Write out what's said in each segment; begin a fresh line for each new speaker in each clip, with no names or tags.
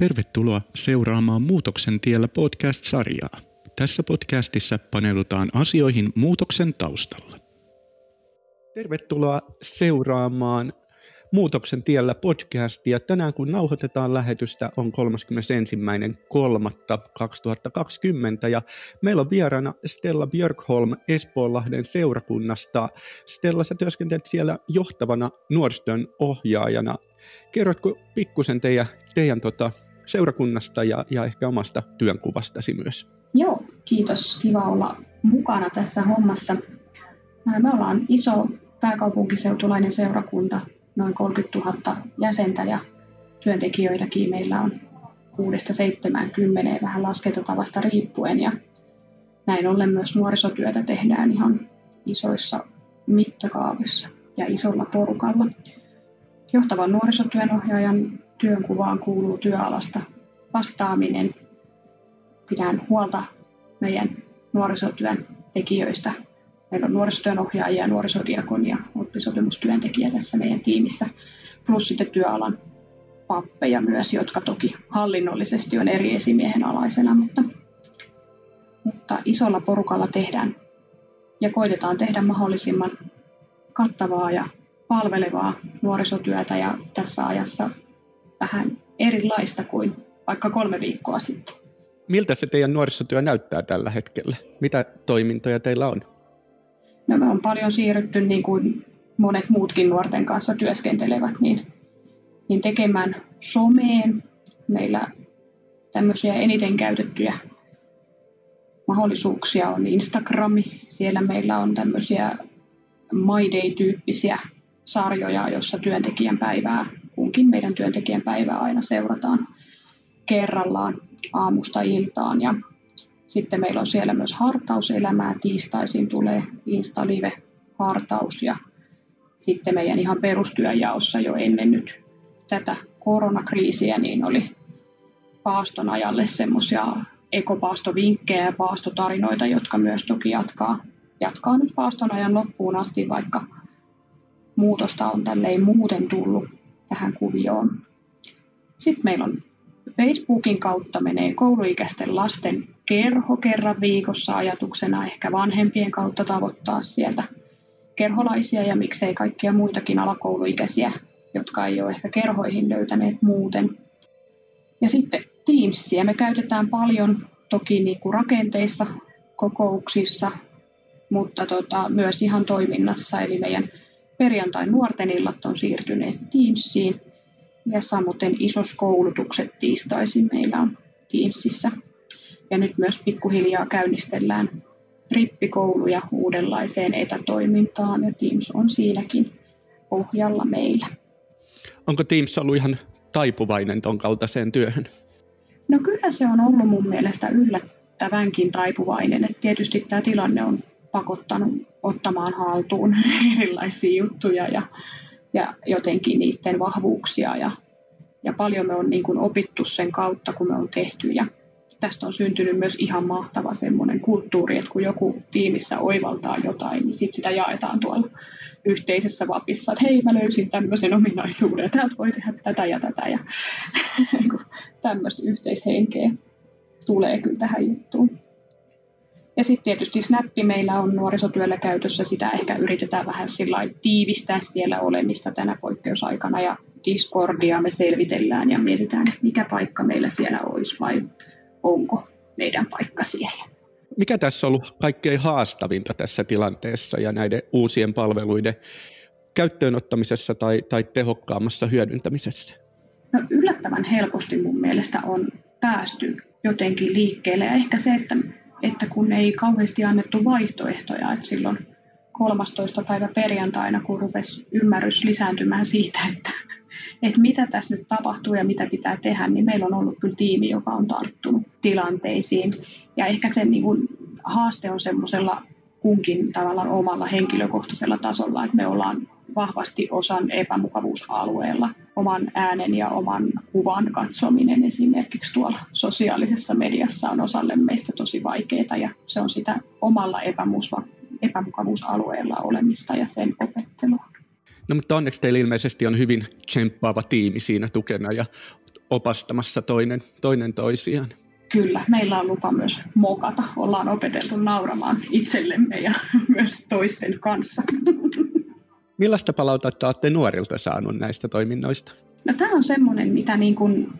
Tervetuloa seuraamaan Muutoksen tiellä podcast-sarjaa. Tässä podcastissa paneudutaan asioihin muutoksen taustalla. Tervetuloa seuraamaan Muutoksen tiellä podcastia. Tänään kun nauhoitetaan lähetystä on 31.3.2020 ja meillä on vieraana Stella Björkholm Espoonlahden seurakunnasta. Stella, sä työskentelet siellä johtavana nuorisotyön ohjaajana. Kerrotko pikkusen teidän, teidän tota, seurakunnasta ja, ja ehkä omasta työnkuvastasi myös?
Joo, kiitos. Kiva olla mukana tässä hommassa. Me ollaan iso pääkaupunkiseutulainen seurakunta, noin 30 000 jäsentä ja työntekijöitäkin meillä on 6-70 vähän laskentatavasta riippuen ja näin ollen myös nuorisotyötä tehdään ihan isoissa mittakaavissa ja isolla porukalla. Johtavan nuorisotyönohjaajan työnkuvaan kuuluu työalasta vastaaminen. Pidän huolta meidän nuorisotyön tekijöistä. Meillä on nuorisotyön ohjaajia ja nuorisodiakonia, oppisopimustyöntekijä tässä meidän tiimissä, plus sitten työalan pappeja myös, jotka toki hallinnollisesti on eri esimiehen alaisena, mutta, mutta isolla porukalla tehdään ja koitetaan tehdä mahdollisimman kattavaa ja palvelevaa nuorisotyötä ja tässä ajassa vähän erilaista kuin vaikka kolme viikkoa sitten.
Miltä se teidän nuorisotyö näyttää tällä hetkellä? Mitä toimintoja teillä on?
No me on paljon siirrytty, niin kuin monet muutkin nuorten kanssa työskentelevät, niin, niin tekemään someen. Meillä tämmöisiä eniten käytettyjä mahdollisuuksia on Instagrami. Siellä meillä on tämmöisiä My Day-tyyppisiä sarjoja, jossa työntekijän päivää kunkin meidän työntekijän päivää aina seurataan kerrallaan aamusta iltaan. Ja sitten meillä on siellä myös hartauselämää. Tiistaisin tulee Insta Live hartaus ja sitten meidän ihan perustyöjaossa jo ennen nyt tätä koronakriisiä niin oli paaston ajalle semmoisia ekopaastovinkkejä ja paastotarinoita, jotka myös toki jatkaa, jatkaa nyt paaston ajan loppuun asti, vaikka muutosta on tälleen muuten tullut tähän kuvioon. Sitten meillä on Facebookin kautta menee kouluikäisten lasten kerho kerran viikossa ajatuksena ehkä vanhempien kautta tavoittaa sieltä kerholaisia ja miksei kaikkia muitakin alakouluikäisiä, jotka ei ole ehkä kerhoihin löytäneet muuten. Ja sitten Teamsia me käytetään paljon toki niin kuin rakenteissa, kokouksissa, mutta tota, myös ihan toiminnassa. Eli meidän perjantain nuorten illat on siirtyneet Teamsiin ja samoin isoskoulutukset tiistaisin meillä on Teamsissa. Ja nyt myös pikkuhiljaa käynnistellään rippikouluja uudenlaiseen etätoimintaan ja Teams on siinäkin pohjalla meillä.
Onko Teams ollut ihan taipuvainen ton kaltaiseen työhön?
No kyllä se on ollut mun mielestä yllättävänkin taipuvainen. Et tietysti tämä tilanne on pakottanut ottamaan haltuun erilaisia juttuja ja, ja jotenkin niiden vahvuuksia. Ja, ja paljon me on niin kuin opittu sen kautta, kun me on tehty. Ja tästä on syntynyt myös ihan mahtava semmoinen kulttuuri, että kun joku tiimissä oivaltaa jotain, niin sit sitä jaetaan tuolla yhteisessä vapissa, että hei, mä löysin tämmöisen ominaisuuden, täältä voi tehdä tätä ja tätä. Ja niinku tämmöistä yhteishenkeä tulee kyllä tähän juttuun. Ja sitten tietysti Snappi meillä on nuorisotyöllä käytössä, sitä ehkä yritetään vähän sillä tiivistää siellä olemista tänä poikkeusaikana ja Discordia me selvitellään ja mietitään, mikä paikka meillä siellä olisi vai onko meidän paikka siellä.
Mikä tässä on ollut kaikkein haastavinta tässä tilanteessa ja näiden uusien palveluiden käyttöönottamisessa tai, tai tehokkaammassa hyödyntämisessä?
No, yllättävän helposti mun mielestä on päästy jotenkin liikkeelle ja ehkä se, että että kun ei kauheasti annettu vaihtoehtoja, että silloin 13. päivä perjantaina, kun rupesi ymmärrys lisääntymään siitä, että, että mitä tässä nyt tapahtuu ja mitä pitää tehdä, niin meillä on ollut kyllä tiimi, joka on tarttunut tilanteisiin. Ja ehkä se niin kuin, haaste on semmoisella kunkin tavallaan omalla henkilökohtaisella tasolla, että me ollaan vahvasti osan epämukavuusalueella. Oman äänen ja oman kuvan katsominen esimerkiksi tuolla sosiaalisessa mediassa on osalle meistä tosi vaikeaa ja se on sitä omalla epämukavuusalueella olemista ja sen opettelua.
No mutta onneksi teillä ilmeisesti on hyvin tsemppaava tiimi siinä tukena ja opastamassa toinen, toinen toisiaan.
Kyllä, meillä on lupa myös mokata. Ollaan opeteltu nauramaan itsellemme ja myös toisten kanssa.
Millaista palautetta olette nuorilta saanut näistä toiminnoista?
No, tämä on semmoinen, mitä niin kuin,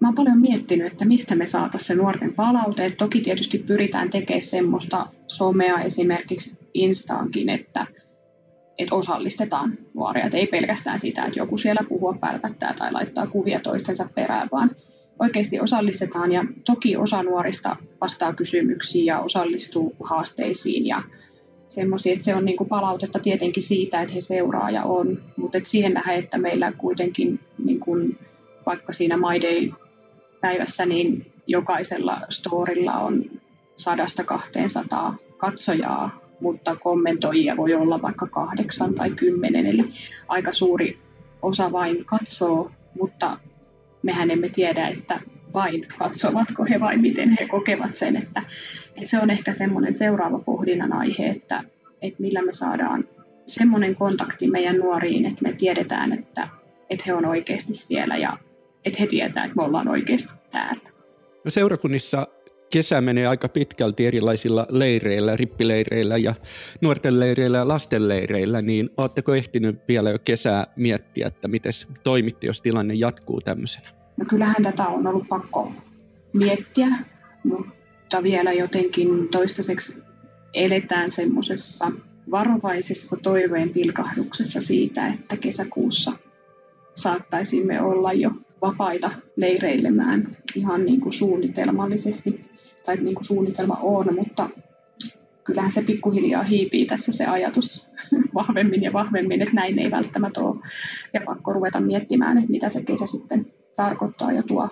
mä oon paljon miettinyt, että mistä me saataisiin se nuorten palaute. Et toki tietysti pyritään tekemään semmoista somea esimerkiksi Instaankin, että, että osallistetaan nuoria. Et ei pelkästään sitä, että joku siellä puhua pälpättää tai laittaa kuvia toistensa perään, vaan oikeasti osallistetaan ja toki osa nuorista vastaa kysymyksiin ja osallistuu haasteisiin ja semmoisia, että se on niin kuin palautetta tietenkin siitä, että he seuraa ja on, mutta et siihen nähdään, että meillä kuitenkin niin kuin vaikka siinä My Day päivässä, niin jokaisella storilla on sadasta 200 katsojaa, mutta kommentoijia voi olla vaikka kahdeksan tai kymmenen, eli aika suuri osa vain katsoo, mutta mehän emme tiedä, että vain katsovatko he vai miten he kokevat sen. Että, että se on ehkä semmoinen seuraava pohdinnan aihe, että, että millä me saadaan semmoinen kontakti meidän nuoriin, että me tiedetään, että, että he on oikeasti siellä ja että he tietää, että me ollaan oikeasti täällä.
No seurakunnissa kesä menee aika pitkälti erilaisilla leireillä, rippileireillä ja nuorten leireillä ja lasten leireillä, niin oletteko ehtinyt vielä jo kesää miettiä, että miten toimitti, jos tilanne jatkuu tämmöisenä?
No kyllähän tätä on ollut pakko miettiä, mutta vielä jotenkin toistaiseksi eletään semmoisessa varovaisessa toiveen pilkahduksessa siitä, että kesäkuussa saattaisimme olla jo vapaita leireilemään ihan niin kuin suunnitelmallisesti, tai niin kuin suunnitelma on, mutta kyllähän se pikkuhiljaa hiipii tässä se ajatus vahvemmin ja vahvemmin, että näin ei välttämättä ole, ja pakko ruveta miettimään, että mitä se kesä sitten tarkoittaa ja tuo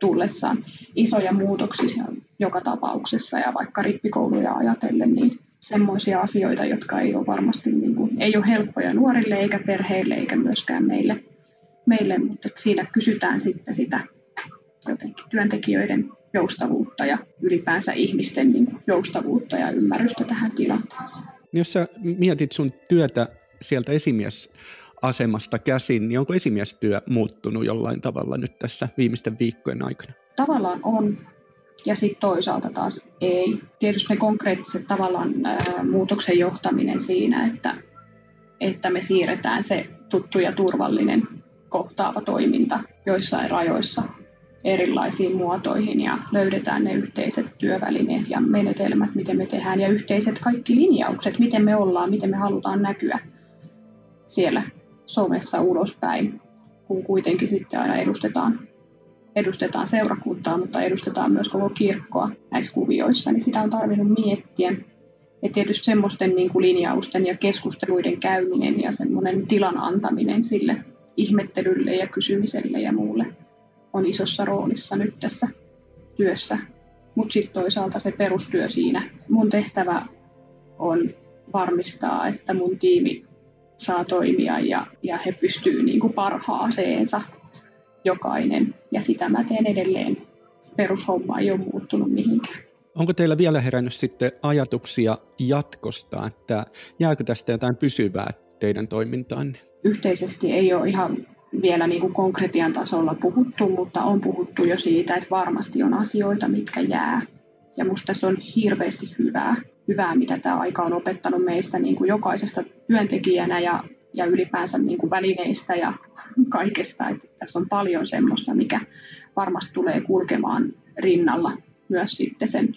tullessaan isoja muutoksia joka tapauksessa ja vaikka rippikouluja ajatellen, niin semmoisia asioita, jotka ei ole varmasti niin kuin, ei ole helppoja nuorille eikä perheille eikä myöskään meille, meille mutta siinä kysytään sitten sitä jotenkin työntekijöiden joustavuutta ja ylipäänsä ihmisten niin kuin, joustavuutta ja ymmärrystä tähän tilanteeseen.
Jos sä mietit sun työtä sieltä esimies asemasta käsin, niin onko esimiestyö muuttunut jollain tavalla nyt tässä viimeisten viikkojen aikana?
Tavallaan on, ja sitten toisaalta taas ei. Tietysti ne konkreettiset tavallaan ää, muutoksen johtaminen siinä, että, että me siirretään se tuttu ja turvallinen kohtaava toiminta joissain rajoissa erilaisiin muotoihin ja löydetään ne yhteiset työvälineet ja menetelmät, miten me tehdään ja yhteiset kaikki linjaukset, miten me ollaan, miten me halutaan näkyä siellä somessa ulospäin, kun kuitenkin sitten aina edustetaan, edustetaan seurakuntaa, mutta edustetaan myös koko kirkkoa näissä kuvioissa, niin sitä on tarvinnut miettiä. Ja tietysti semmoisten niin kuin linjausten ja keskusteluiden käyminen ja semmoinen tilan antaminen sille ihmettelylle ja kysymiselle ja muulle on isossa roolissa nyt tässä työssä. Mutta sitten toisaalta se perustyö siinä. Mun tehtävä on varmistaa, että mun tiimi saa toimia ja, ja he pystyvät niin kuin parhaaseensa jokainen. Ja sitä mä teen edelleen. Se perushomma ei ole muuttunut mihinkään.
Onko teillä vielä herännyt sitten ajatuksia jatkosta, että jääkö tästä jotain pysyvää teidän toimintaanne?
Yhteisesti ei ole ihan vielä niin kuin konkretian tasolla puhuttu, mutta on puhuttu jo siitä, että varmasti on asioita, mitkä jää. Ja musta se on hirveästi hyvää, hyvää mitä tämä aika on opettanut meistä niin kuin jokaisesta työntekijänä ja, ja ylipäänsä niin kuin välineistä ja kaikesta. Että tässä on paljon semmoista, mikä varmasti tulee kulkemaan rinnalla myös sitten sen,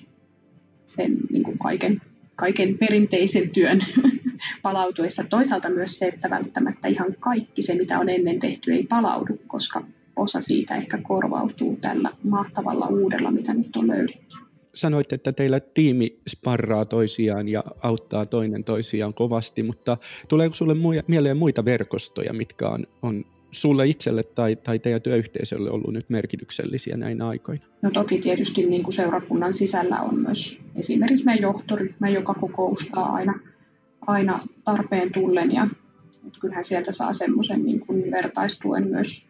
sen niin kuin kaiken, kaiken perinteisen työn palautuessa. Toisaalta myös se, että välttämättä ihan kaikki se, mitä on ennen tehty, ei palaudu, koska osa siitä ehkä korvautuu tällä mahtavalla uudella, mitä nyt on löydetty
sanoit, että teillä tiimi sparraa toisiaan ja auttaa toinen toisiaan kovasti, mutta tuleeko sulle mieleen muita verkostoja, mitkä on, on sulle itselle tai, tai teidän työyhteisölle ollut nyt merkityksellisiä näinä aikoina?
No toki tietysti niin kuin seurakunnan sisällä on myös esimerkiksi meidän johtoryhmä, joka kokoustaa aina, aina tarpeen tullen ja että kyllähän sieltä saa semmoisen niin kuin vertaistuen myös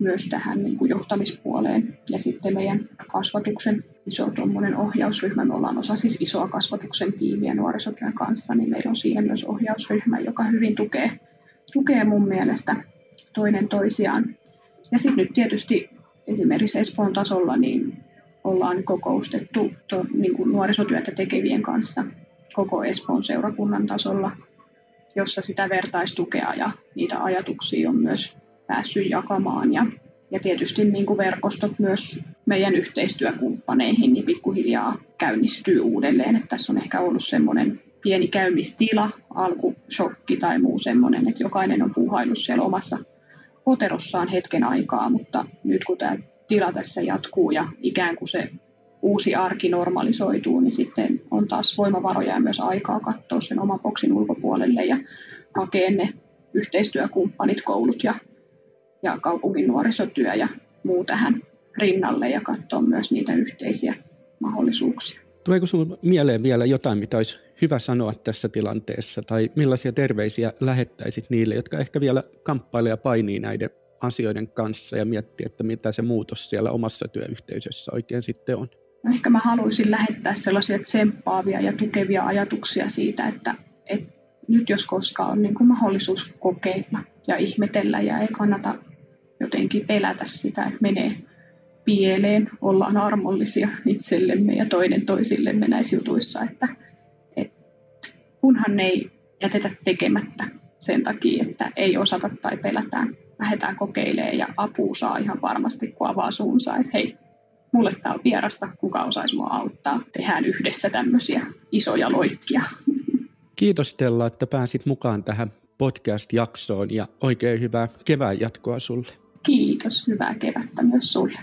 myös tähän niin kuin johtamispuoleen. Ja sitten meidän kasvatuksen iso tuommoinen ohjausryhmä, me ollaan osa siis isoa kasvatuksen tiimiä nuorisotyön kanssa, niin meillä on siinä myös ohjausryhmä, joka hyvin tukee, tukee mun mielestä toinen toisiaan. Ja sitten nyt tietysti esimerkiksi Espoon tasolla niin ollaan kokoustettu to, niin kuin nuorisotyötä tekevien kanssa koko Espoon seurakunnan tasolla, jossa sitä vertaistukea ja niitä ajatuksia on myös päässyt jakamaan. Ja, ja tietysti niin kuin verkostot myös meidän yhteistyökumppaneihin niin pikkuhiljaa käynnistyy uudelleen. Että tässä on ehkä ollut semmoinen pieni käymistila, alkushokki tai muu semmoinen, että jokainen on puuhaillut siellä omassa poterossaan hetken aikaa, mutta nyt kun tämä tila tässä jatkuu ja ikään kuin se uusi arki normalisoituu, niin sitten on taas voimavaroja ja myös aikaa katsoa sen oman boksin ulkopuolelle ja hakea ne yhteistyökumppanit, koulut ja, ja kaupungin nuorisotyö ja muu tähän rinnalle ja katsoa myös niitä yhteisiä mahdollisuuksia.
Tuleeko sinulle mieleen vielä jotain, mitä olisi hyvä sanoa tässä tilanteessa, tai millaisia terveisiä lähettäisit niille, jotka ehkä vielä kamppailee ja painii näiden asioiden kanssa ja miettii, että mitä se muutos siellä omassa työyhteisössä oikein sitten on?
No ehkä mä haluaisin lähettää sellaisia tsemppaavia ja tukevia ajatuksia siitä, että, että nyt jos koskaan on niin kuin mahdollisuus kokeilla ja ihmetellä ja ei kannata jotenkin pelätä sitä, että menee pieleen, ollaan armollisia itsellemme ja toinen toisillemme näissä jutuissa, että, että kunhan ei jätetä tekemättä sen takia, että ei osata tai pelätään, lähdetään kokeilemaan ja apua saa ihan varmasti, kun avaa suunsa, että hei, mulle tämä on vierasta, kuka osaisi mua auttaa, tehdään yhdessä tämmöisiä isoja loikkia.
Kiitos Stella, että pääsit mukaan tähän podcast-jaksoon ja oikein hyvää kevään jatkoa sulle.
Kiitos, hyvää kevättä myös sulle.